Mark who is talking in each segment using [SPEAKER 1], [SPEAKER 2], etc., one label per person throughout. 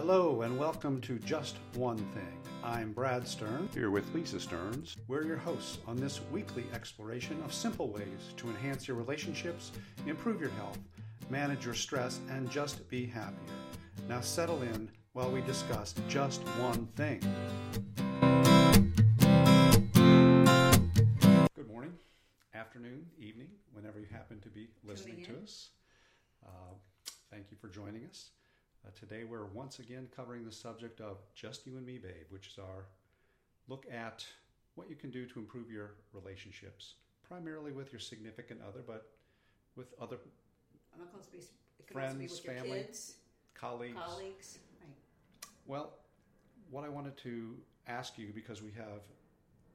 [SPEAKER 1] Hello and welcome to Just One Thing. I'm Brad Stearns, here with Lisa Stearns. We're your hosts on this weekly exploration of simple ways to enhance your relationships, improve your health, manage your stress, and just be happier. Now settle in while we discuss just one thing. Good morning, afternoon, evening, whenever you happen to be listening to us. Uh, thank you for joining us. Uh, today we're once again covering the subject of Just You and Me, Babe, which is our look at what you can do to improve your relationships, primarily with your significant other, but with other
[SPEAKER 2] I'm not be. It be
[SPEAKER 1] Friends,
[SPEAKER 2] your
[SPEAKER 1] family,
[SPEAKER 2] kids,
[SPEAKER 1] colleagues.
[SPEAKER 2] colleagues. Right.
[SPEAKER 1] Well, what I wanted to ask you, because we have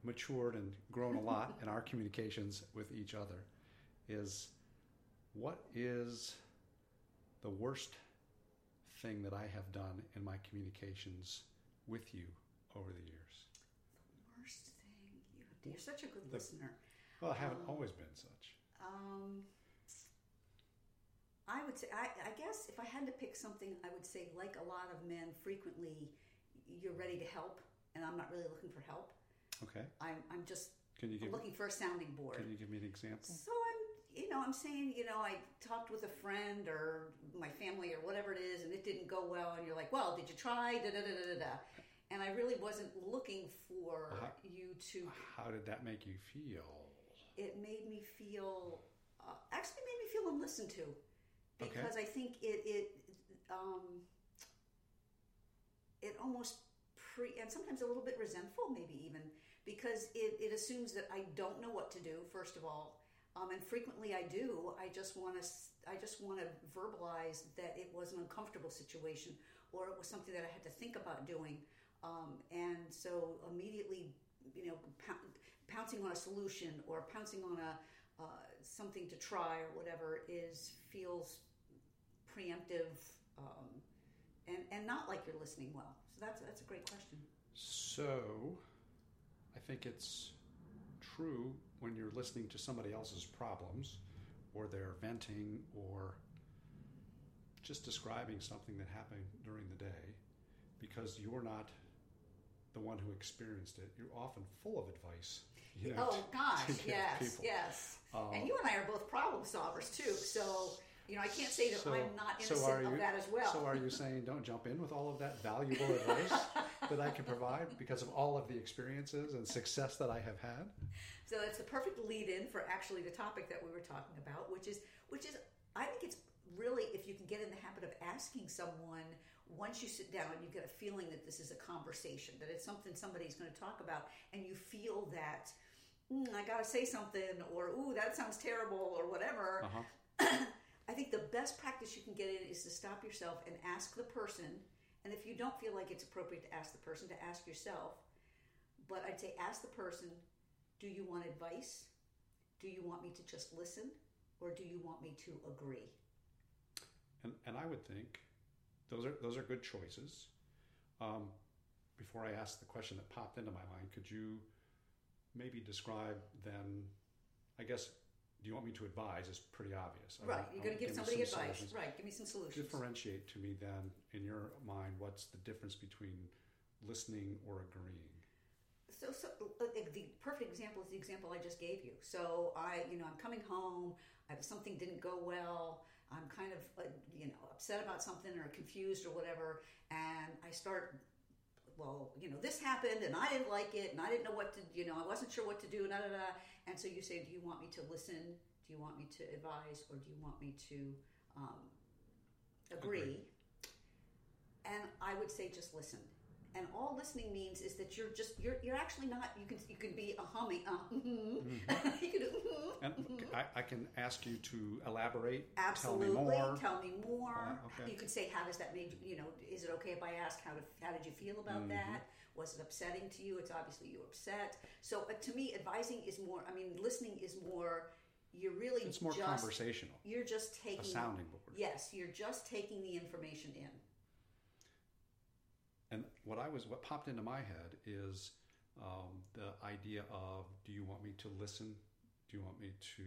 [SPEAKER 1] matured and grown a lot in our communications with each other, is what is the worst thing that I have done in my communications with you over the years?
[SPEAKER 2] The worst thing you. You're such a good
[SPEAKER 1] The-
[SPEAKER 2] listener.
[SPEAKER 1] Well, I haven't
[SPEAKER 2] Um,
[SPEAKER 1] always been such.
[SPEAKER 2] Um, I would say. I, I guess if I had to pick something, I would say, like a lot of men, frequently you're ready to help, and I'm not really looking for help.
[SPEAKER 1] Okay.
[SPEAKER 2] I'm. I'm just
[SPEAKER 1] Can you
[SPEAKER 2] I'm
[SPEAKER 1] give
[SPEAKER 2] looking for a sounding board.
[SPEAKER 1] Can you give me an example?
[SPEAKER 2] So I'm, you know, I'm saying, you know, I talked with a friend or my family or whatever it is, and it didn't go well, and you're like, well, did you try? Da da da da da. And I really wasn't looking for
[SPEAKER 1] Uh-huh.
[SPEAKER 2] you to.
[SPEAKER 1] How did that make you feel?
[SPEAKER 2] It made me feel, uh, actually, made me feel unlistened to,
[SPEAKER 1] Okay.
[SPEAKER 2] because I think it it um, it almost pre and sometimes a little bit resentful, maybe even because it, it assumes that I don't know what to do. First of all, um, and frequently I do. I just want to. I just want to verbalize that it was an uncomfortable situation, or it was something that I had to think about doing. Um, and so immediately, you know, pou- pouncing on a solution or pouncing on a uh, something to try or whatever is feels preemptive um, and and not like you're listening well. So that's that's a great question.
[SPEAKER 1] So, I think it's true when you're listening to somebody else's problems or they're venting or just describing something that happened during the day because you're not the one who experienced it. You're often full of advice. You know,
[SPEAKER 2] oh gosh, yes,
[SPEAKER 1] people.
[SPEAKER 2] yes.
[SPEAKER 1] Uh,
[SPEAKER 2] and you and I are both problem solvers too. So you know, I can't say that
[SPEAKER 1] So-
[SPEAKER 2] I'm not
[SPEAKER 1] so
[SPEAKER 2] innocent
[SPEAKER 1] are
[SPEAKER 2] of
[SPEAKER 1] you-
[SPEAKER 2] that as well.
[SPEAKER 1] So, are you saying don't jump in with all of that valuable advice that I can provide because of all of the experiences and success that I have had?
[SPEAKER 2] So it's the perfect lead in for actually the topic that we were talking about, which is which is I think it's really if you can get in the habit of asking someone once you sit down and you get a feeling that this is a conversation, that it's something somebody's going to talk about, and you feel that "Mm, I got to say something, or ooh that sounds terrible, or whatever.
[SPEAKER 1] Uh-huh.
[SPEAKER 2] I think the best practice you can get in is to stop yourself and ask the person. And if you don't feel like it's appropriate to ask the person, to ask yourself. But I'd say ask the person do you want advice? Do you want me to just listen? Or do you want me to agree?
[SPEAKER 1] And, and I would think those are those are good choices. Um, before I ask the question that popped into my mind, could you maybe describe then? I guess do you want me to advise? Is pretty obvious. I
[SPEAKER 2] right. You're going to give
[SPEAKER 1] me
[SPEAKER 2] somebody
[SPEAKER 1] some
[SPEAKER 2] advice.
[SPEAKER 1] solutions.
[SPEAKER 2] Right. Give me some solutions.
[SPEAKER 1] Differentiate to me then, in your mind, what's the difference between listening or agreeing?
[SPEAKER 2] So, so uh, the perfect example is the example I just gave you. So I, you know, I'm coming home. I, something didn't go well. I'm kind of, uh, you know, upset about something or confused or whatever, and I start. Well, you know, this happened, and I didn't like it, and I didn't know what to, you know, I wasn't sure what to do, da da da. And so you say, do you want me to listen? Do you want me to advise, or do you want me to um, agree?
[SPEAKER 1] Agree.
[SPEAKER 2] And I would say just listen and all listening means is that you're just you're you're actually not you can you can be a humming uh, mhm. you can mhm,
[SPEAKER 1] And. I, I can ask you to elaborate.
[SPEAKER 2] absolutely
[SPEAKER 1] Tell me more.
[SPEAKER 2] Tell me more.
[SPEAKER 1] Uh, okay.
[SPEAKER 2] you could say how does that make you know is it okay if I ask how did, how did you feel about
[SPEAKER 1] Mhm.
[SPEAKER 2] that was it upsetting to you it's obviously you upset so uh, to me advising is more I mean listening is more you're really
[SPEAKER 1] It's more
[SPEAKER 2] just
[SPEAKER 1] conversational,
[SPEAKER 2] you're just taking
[SPEAKER 1] a sounding board.
[SPEAKER 2] yes you're just taking the information in
[SPEAKER 1] what I was, what popped into my head is um, the idea of: Do you want me to listen? Do you want me to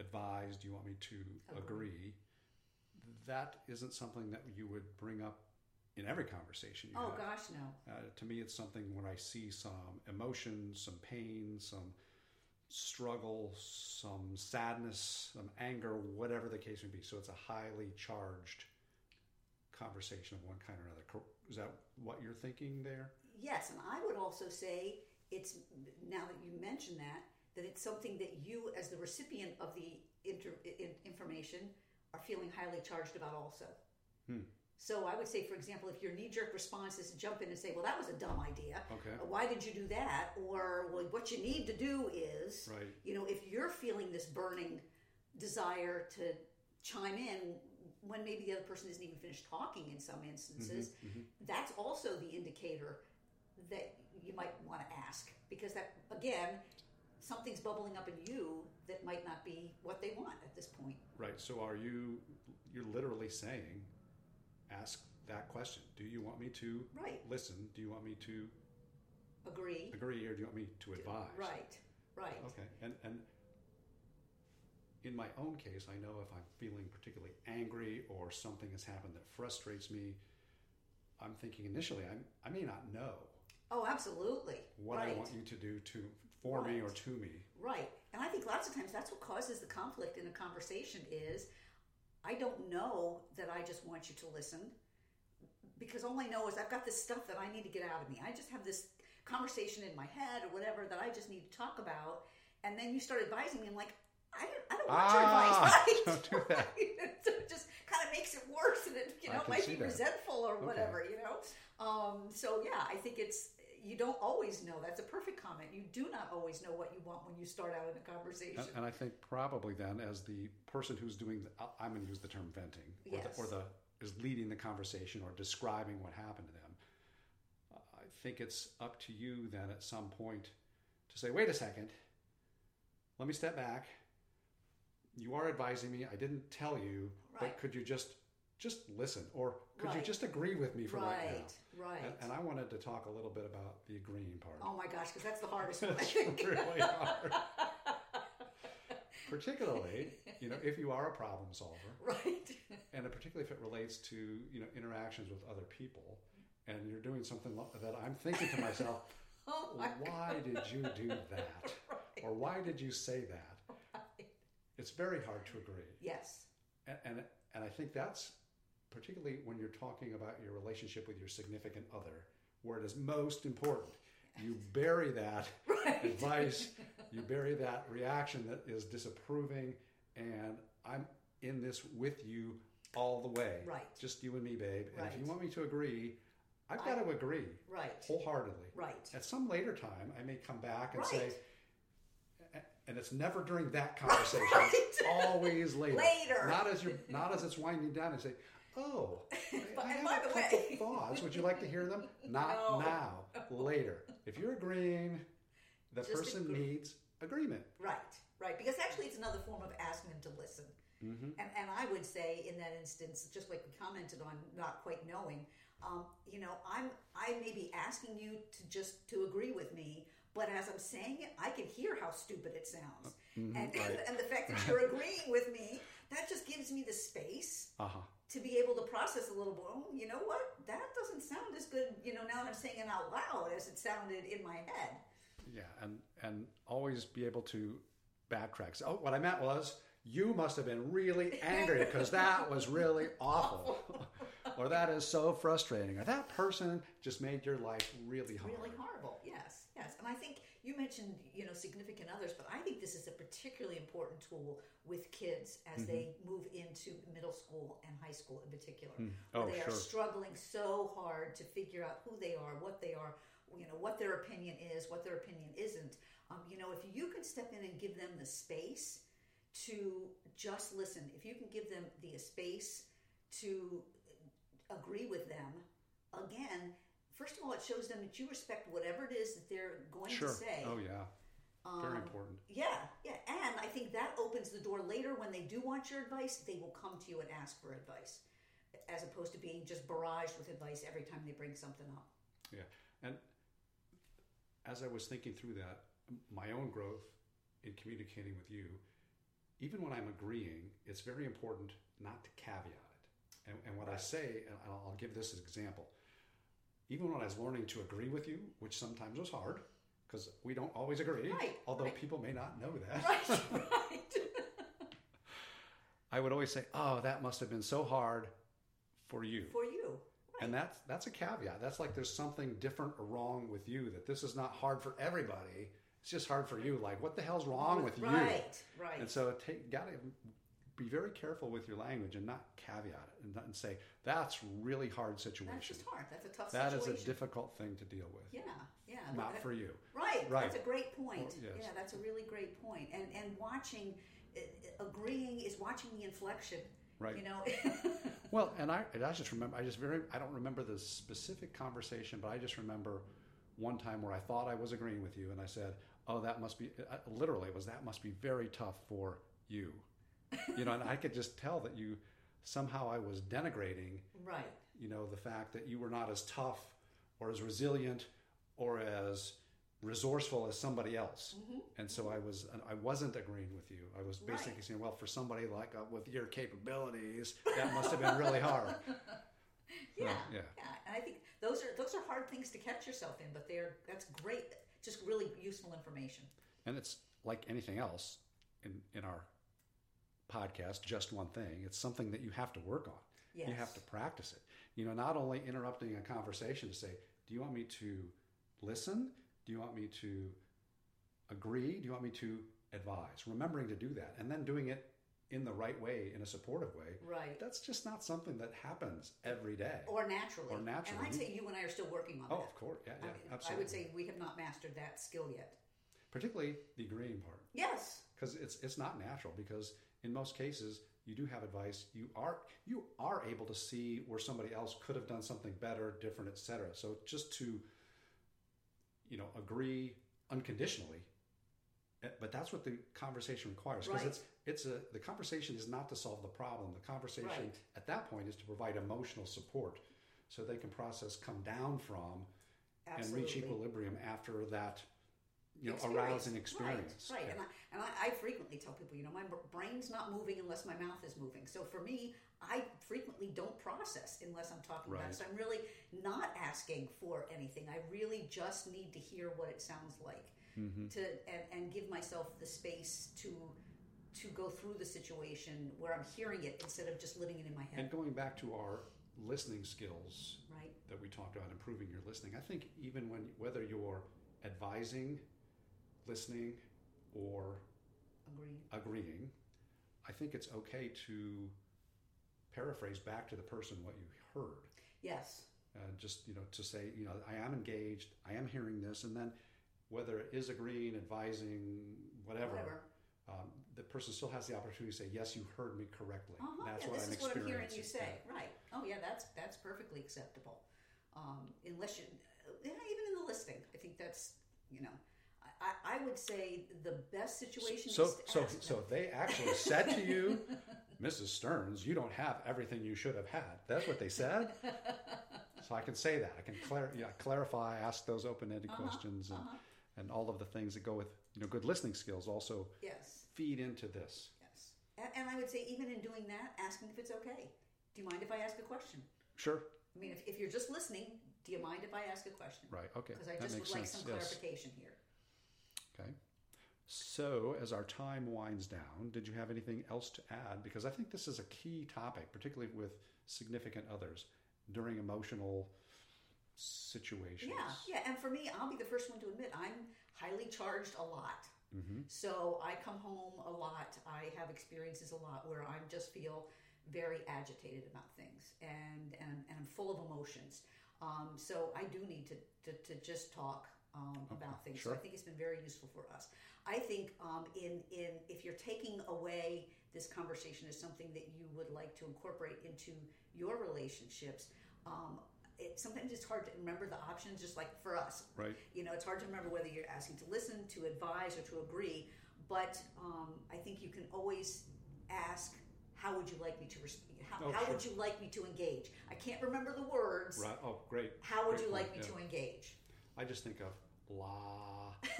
[SPEAKER 1] advise? Do you want me to
[SPEAKER 2] Agree.
[SPEAKER 1] agree? That isn't something that you would bring up in every conversation you
[SPEAKER 2] Oh
[SPEAKER 1] have.
[SPEAKER 2] gosh, no.
[SPEAKER 1] Uh, to me, it's something when I see some emotion, some pain, some struggle, some sadness, some anger, whatever the case may be. So it's a highly charged conversation of one kind or another. Is that what you're thinking there?
[SPEAKER 2] Yes, and I would also say it's now that you mention that that it's something that you, as the recipient of the inter- information, are feeling highly charged about also.
[SPEAKER 1] Hmm.
[SPEAKER 2] So I would say, for example, if your knee-jerk response is to jump in and say, "Well, that was a dumb idea.
[SPEAKER 1] Okay.
[SPEAKER 2] Uh, Why did you do that?" Or, "Well, what you need to do is,"
[SPEAKER 1] Right.
[SPEAKER 2] you know, if you're feeling this burning desire to chime in when maybe the other person isn't even finished talking in some instances,
[SPEAKER 1] Mhm, mhm.
[SPEAKER 2] that's also the indicator that you might want to ask because that again something's bubbling up in you that might not be what they want at this point
[SPEAKER 1] Right. So are you? You're literally saying, ask that question. Do you want me to
[SPEAKER 2] right
[SPEAKER 1] listen? Do you want me to
[SPEAKER 2] agree
[SPEAKER 1] agree, or do you want me to advise?
[SPEAKER 2] right right
[SPEAKER 1] Okay. And and in my own case, I know if I'm feeling particularly angry or something has happened that frustrates me, I'm thinking initially I I may not know
[SPEAKER 2] oh absolutely.
[SPEAKER 1] what
[SPEAKER 2] right
[SPEAKER 1] I want you to do to for me or to me.
[SPEAKER 2] right. And i think lots of times that's what causes the conflict in a conversation is i don't know that i just want you to listen because all i know is i've got this stuff that i need to get out of me. I just have this conversation in my head or whatever that i just need to talk about and then you start advising me i'm like i don't, I don't want your
[SPEAKER 1] Ah,
[SPEAKER 2] advice right
[SPEAKER 1] don't do that.
[SPEAKER 2] So it just kind of makes it worse and it you know might be
[SPEAKER 1] that.
[SPEAKER 2] resentful or
[SPEAKER 1] Okay.
[SPEAKER 2] whatever you know um, so yeah i think it's you don't always know that's a perfect comment you do not always know what you want when you start out in a conversation
[SPEAKER 1] And, and I think probably then, as the person who's doing, the, I'm going to use the term venting, or,
[SPEAKER 2] Yes.
[SPEAKER 1] the, or the is leading the conversation or describing what happened to them. I think it's up to you then at some point to say, wait a second, let me step back. You are advising me. I didn't tell you,
[SPEAKER 2] Right.
[SPEAKER 1] but could you just just listen, or could you just agree with me for right,
[SPEAKER 2] right
[SPEAKER 1] now?
[SPEAKER 2] right
[SPEAKER 1] And, and I wanted to talk a little bit about the agreeing part.
[SPEAKER 2] oh my gosh because that's the hardest one i think
[SPEAKER 1] really hard. particularly you know if you are a problem solver
[SPEAKER 2] right
[SPEAKER 1] and particularly if it relates to you know interactions with other people and you're doing something that i'm thinking to myself
[SPEAKER 2] oh my
[SPEAKER 1] why did you do that
[SPEAKER 2] right.
[SPEAKER 1] or why did you say that
[SPEAKER 2] right.
[SPEAKER 1] It's very hard to agree
[SPEAKER 2] yes
[SPEAKER 1] and and, and i think that's particularly when you're talking about your relationship with your significant other where it is most important you bury that
[SPEAKER 2] right
[SPEAKER 1] advice, you bury that reaction that is disapproving, and I'm in this with you all the way.
[SPEAKER 2] Right.
[SPEAKER 1] Just you and me, babe. And if you want me to agree, I've got
[SPEAKER 2] I-
[SPEAKER 1] to agree
[SPEAKER 2] right
[SPEAKER 1] wholeheartedly.
[SPEAKER 2] right
[SPEAKER 1] At some later time, I may come back and
[SPEAKER 2] Right.
[SPEAKER 1] say, and it's never during that conversation.
[SPEAKER 2] Right.
[SPEAKER 1] It's always later.
[SPEAKER 2] Later.
[SPEAKER 1] Not as you're, not as it's winding down and say, "Oh, I,
[SPEAKER 2] But-
[SPEAKER 1] I have
[SPEAKER 2] by
[SPEAKER 1] a
[SPEAKER 2] the
[SPEAKER 1] couple
[SPEAKER 2] way-
[SPEAKER 1] thoughts. Would you like to hear them? Not
[SPEAKER 2] No.
[SPEAKER 1] now. Later. If you're agreeing, the
[SPEAKER 2] Just
[SPEAKER 1] person
[SPEAKER 2] agree.
[SPEAKER 1] needs agreement.
[SPEAKER 2] Right, right. Because actually, it's another form of asking them to listen.
[SPEAKER 1] Mm-hmm.
[SPEAKER 2] And, and I would say, in that instance, just like we commented on not quite knowing, um, you know, I'm I may be asking you to just to agree with me, but as I'm saying it, I can hear how stupid it sounds, and
[SPEAKER 1] Mm-hmm. right.
[SPEAKER 2] and the fact that you're agreeing with me, that just gives me the space
[SPEAKER 1] Uh huh.
[SPEAKER 2] to be able to process a little more. Oh, you know what? That doesn't sound as good. You know, now that I'm saying it out loud as it sounded in my head.
[SPEAKER 1] Yeah, and and always be able to backtrack. So, oh, what I meant was you must have been really angry because that was really awful, or that is so frustrating, or that person just made your life really hard.
[SPEAKER 2] Really horrible. Yes. And I think you mentioned, you know, significant others, but I think this is a particularly important tool with kids as they move into middle school and high school in particular.
[SPEAKER 1] Oh,
[SPEAKER 2] where they are struggling so hard to figure out who they are, what they are, you know, what their opinion is, what their opinion isn't. Um, you know, if you can step in and give them the space to just listen, if you can give them the space to agree with them, again, first of all, it shows them that you respect whatever it is that they're going
[SPEAKER 1] Sure.
[SPEAKER 2] to say.
[SPEAKER 1] Oh yeah. Very
[SPEAKER 2] Um,
[SPEAKER 1] important.
[SPEAKER 2] Yeah, yeah, and I think that opens the door later when they do want your advice, they will come to you and ask for advice, as opposed to being just barraged with advice every time they bring something up.
[SPEAKER 1] Yeah. And as I was thinking through that, my own growth in communicating with you, even when I'm agreeing, it's very important not to caveat it. And, and what I say, and I'll I'll give this as an example. Even when I was learning to agree with you, which sometimes was hard because we don't always agree,
[SPEAKER 2] Right,
[SPEAKER 1] although
[SPEAKER 2] right.
[SPEAKER 1] people may not know that.
[SPEAKER 2] Right, right.
[SPEAKER 1] I would always say, "Oh, that must have been so hard for you."
[SPEAKER 2] For you.
[SPEAKER 1] And that's that's a caveat. That's like there's something different or wrong with you. That this is not hard for everybody. It's just hard for you. Like, what the hell's wrong with you?
[SPEAKER 2] Right, right.
[SPEAKER 1] And so take got to be very careful with your language and not caveat it and, not, and say that's really hard situation.
[SPEAKER 2] That's just hard. That's a tough situation.
[SPEAKER 1] That is a difficult thing to deal with.
[SPEAKER 2] Yeah, yeah.
[SPEAKER 1] Not
[SPEAKER 2] that-
[SPEAKER 1] for you.
[SPEAKER 2] Right,
[SPEAKER 1] Right.
[SPEAKER 2] That's a great point.
[SPEAKER 1] Yes.
[SPEAKER 2] Yeah, that's a really great point. And and watching, uh, agreeing is watching the inflection.
[SPEAKER 1] Right.
[SPEAKER 2] You know.
[SPEAKER 1] Well, and I, and I just remember, I just very, I don't remember the specific conversation, but I just remember one time where I thought I was agreeing with you, and I said, "Oh, that must be," uh, literally, it was that must be very tough for you, you know, and I could just tell that you somehow I was denigrating,
[SPEAKER 2] right.
[SPEAKER 1] you know, the fact that you were not as tough or as resilient or as resourceful as somebody else, and so I was, I wasn't agreeing with you. I was basically
[SPEAKER 2] Right.
[SPEAKER 1] saying, "Well, for somebody like uh, with your capabilities, that must have been really hard."
[SPEAKER 2] Yeah,
[SPEAKER 1] yeah.
[SPEAKER 2] And I think those are those are hard things to catch yourself in, but they're that's great. Just really useful information.
[SPEAKER 1] And it's like anything else in, in our podcast, just one thing. It's something that you have to work on. You have to practice it. You know, not only interrupting a conversation to say, Do you want me to listen? Do you want me to agree? Do you want me to advise? Remembering to do that and then doing it in the right way, in a supportive way.
[SPEAKER 2] Right.
[SPEAKER 1] That's just not something that happens every day.
[SPEAKER 2] Or naturally.
[SPEAKER 1] Or naturally.
[SPEAKER 2] And I'd say you and I are still working on
[SPEAKER 1] oh,
[SPEAKER 2] that.
[SPEAKER 1] of course. Yeah,
[SPEAKER 2] I,
[SPEAKER 1] yeah,
[SPEAKER 2] mean,
[SPEAKER 1] absolutely.
[SPEAKER 2] I would say we have not mastered that skill yet.
[SPEAKER 1] Particularly the agreeing part.
[SPEAKER 2] Yes.
[SPEAKER 1] because it's it's not natural because in most cases you do have advice you are you are able to see where somebody else could have done something better different etc so just to you know agree unconditionally eh, but that's what the conversation requires because
[SPEAKER 2] Right.
[SPEAKER 1] it's it's a the conversation is not to solve the problem the conversation
[SPEAKER 2] Right.
[SPEAKER 1] at that point is to provide emotional support so they can process come down from and reach equilibrium after that you know
[SPEAKER 2] Experience.
[SPEAKER 1] arousing experience
[SPEAKER 2] Right, right.
[SPEAKER 1] Yeah.
[SPEAKER 2] And, I, and I, I frequently tell people, you know, my brain's not moving unless my mouth is moving. So for me, I frequently don't process unless I'm talking about it. So I'm really not asking for anything. I really just need to hear what it sounds like
[SPEAKER 1] Mm-hmm.
[SPEAKER 2] to and, and give myself the space to to go through the situation where I'm hearing it instead of just living it in my head.
[SPEAKER 1] And going back to our listening skills
[SPEAKER 2] right?
[SPEAKER 1] that we talked about, improving your listening, I think even when whether you're advising, listening, or
[SPEAKER 2] Agree.
[SPEAKER 1] agreeing, I think it's okay to paraphrase back to the person what you heard.
[SPEAKER 2] Yes.
[SPEAKER 1] Uh, just you know to say you know I am engaged, I am hearing this, and then whether it is agreeing, advising, whatever.
[SPEAKER 2] Whatever.
[SPEAKER 1] Um, the person still has the opportunity to say, "Yes, you heard me correctly."
[SPEAKER 2] Uh-huh,
[SPEAKER 1] That's
[SPEAKER 2] yeah,
[SPEAKER 1] what
[SPEAKER 2] this
[SPEAKER 1] I'm
[SPEAKER 2] is what I'm hearing you say. Right. Oh, yeah, that's that's perfectly acceptable. Um, unless you, yeah, even in the listing, I think that's you know, I, would say the best situation
[SPEAKER 1] So,
[SPEAKER 2] is to
[SPEAKER 1] so,
[SPEAKER 2] ask
[SPEAKER 1] so they actually said to you, Mrs. Stearns, you don't have everything you should have had. That's what they said. so I can say that. I can clar- yeah, clarify, ask those open-ended
[SPEAKER 2] Uh-huh,
[SPEAKER 1] questions, and, and all of the things that go with you know good listening skills also
[SPEAKER 2] yes,
[SPEAKER 1] feed into this.
[SPEAKER 2] yes, and, and I would say even in doing that, asking if it's okay. Do you mind if I ask a question?
[SPEAKER 1] Sure.
[SPEAKER 2] I mean, if, if you're just listening, do you mind if I ask a question?
[SPEAKER 1] Right. Okay.
[SPEAKER 2] Because I
[SPEAKER 1] that
[SPEAKER 2] just
[SPEAKER 1] makes
[SPEAKER 2] would like
[SPEAKER 1] sense.
[SPEAKER 2] some
[SPEAKER 1] yes.
[SPEAKER 2] clarification here.
[SPEAKER 1] So, as our time winds down, did you have anything else to add? Because I think this is a key topic, particularly with significant others during emotional situations.
[SPEAKER 2] Yeah, yeah. And for me, I'll be the first one to admit I'm highly charged a lot.
[SPEAKER 1] Mm-hmm.
[SPEAKER 2] So I come home a lot. I have experiences a lot where I just feel very agitated about things and and, and I'm full of emotions. Um, so I do need to, to, to just talk um, about things. So I think it's been very useful for us. I think um, in in if you're taking away this conversation as something that you would like to incorporate into your relationships, um, it, sometimes it's hard to remember the options. Just like for us,
[SPEAKER 1] Right.
[SPEAKER 2] you know, it's hard to remember whether you're asking to listen, to advise, or to agree. But um, I think you can always ask, "How would you like me to? Res- how,
[SPEAKER 1] Oh,
[SPEAKER 2] how
[SPEAKER 1] sure.
[SPEAKER 2] would you like me to engage?" I can't remember the words.
[SPEAKER 1] Right. Oh, great.
[SPEAKER 2] How would
[SPEAKER 1] Great
[SPEAKER 2] you like
[SPEAKER 1] point,
[SPEAKER 2] me
[SPEAKER 1] yeah.
[SPEAKER 2] to engage?
[SPEAKER 1] I just think of la.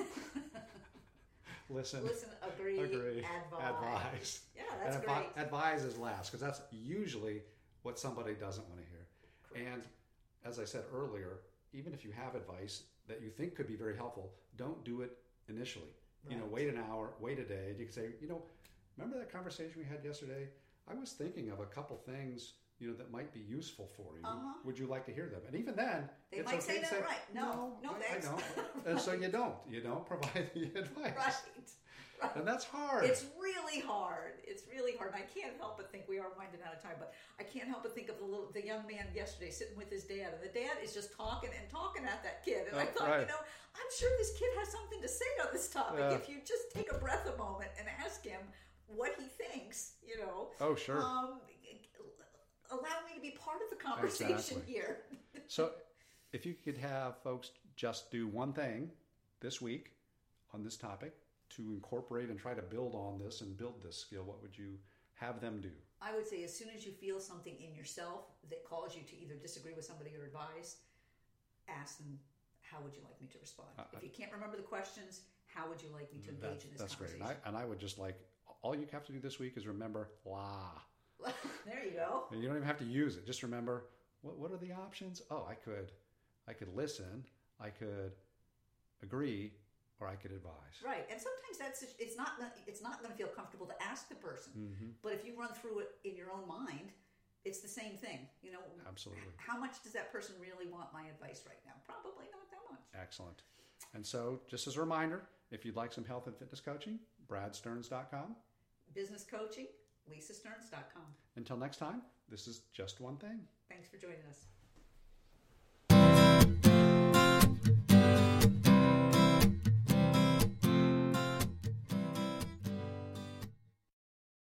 [SPEAKER 1] Listen.
[SPEAKER 2] Listen, agree,
[SPEAKER 1] Agree.
[SPEAKER 2] advise.
[SPEAKER 1] Advise.
[SPEAKER 2] Yeah, that's
[SPEAKER 1] and
[SPEAKER 2] great.
[SPEAKER 1] advi- advise is last because that's usually what somebody doesn't want to hear. And as I said earlier, even if you have advice that you think could be very helpful, don't do it initially. You know, wait an hour, wait a day. You can say, you know, remember that conversation we had yesterday? I was thinking of a couple things, you know, that might be useful for you.
[SPEAKER 2] Uh-huh.
[SPEAKER 1] Would you like to hear them? And even then,
[SPEAKER 2] They
[SPEAKER 1] it's
[SPEAKER 2] might
[SPEAKER 1] okay
[SPEAKER 2] say no,
[SPEAKER 1] say,
[SPEAKER 2] right. No, no,
[SPEAKER 1] I,
[SPEAKER 2] thanks."
[SPEAKER 1] I don't. and so you don't. You don't provide the advice.
[SPEAKER 2] right. Right.
[SPEAKER 1] And that's hard.
[SPEAKER 2] It's really hard. It's really hard. And I can't help but think we are winding out of time, but I can't help but think of the little, the young man yesterday sitting with his dad, and the dad is just talking and talking at that kid. And I
[SPEAKER 1] Oh,
[SPEAKER 2] thought,
[SPEAKER 1] right.
[SPEAKER 2] you know, I'm sure this kid has something to say on this topic.
[SPEAKER 1] Yeah.
[SPEAKER 2] If you just take a breath a moment and ask him what he thinks, you know.
[SPEAKER 1] oh, sure.
[SPEAKER 2] Um, allow me to be part of the conversation
[SPEAKER 1] Exactly.
[SPEAKER 2] here.
[SPEAKER 1] So, if you could have folks just do one thing this week on this topic to incorporate and try to build on this and build this skill, what would you have them do?
[SPEAKER 2] I would say as soon as you feel something in yourself that calls you to either disagree with somebody or advise, ask them, how would you like me to respond?
[SPEAKER 1] Uh,
[SPEAKER 2] if you can't remember the questions, how would you like me to engage
[SPEAKER 1] That's,
[SPEAKER 2] in this
[SPEAKER 1] that's great. And I, and I would just like, all you have to do this week is remember la.
[SPEAKER 2] there you go.
[SPEAKER 1] And you don't even have to use it. Just remember what, what are the options? Oh, I could, I could listen, I could agree, or I could advise.
[SPEAKER 2] Right, and sometimes that's it's not it's not going to feel comfortable to ask the person,
[SPEAKER 1] Mm-hmm.
[SPEAKER 2] but if you run through it in your own mind, it's the same thing. You know,
[SPEAKER 1] Absolutely.
[SPEAKER 2] How much does that person really want my advice right now? Probably not that much.
[SPEAKER 1] Excellent. And so, just as a reminder, if you'd like some health and fitness coaching, bradstearns.com.
[SPEAKER 2] Business coaching, lisastearns.com.
[SPEAKER 1] Until next time, this is just one thing.
[SPEAKER 2] Thanks for joining us.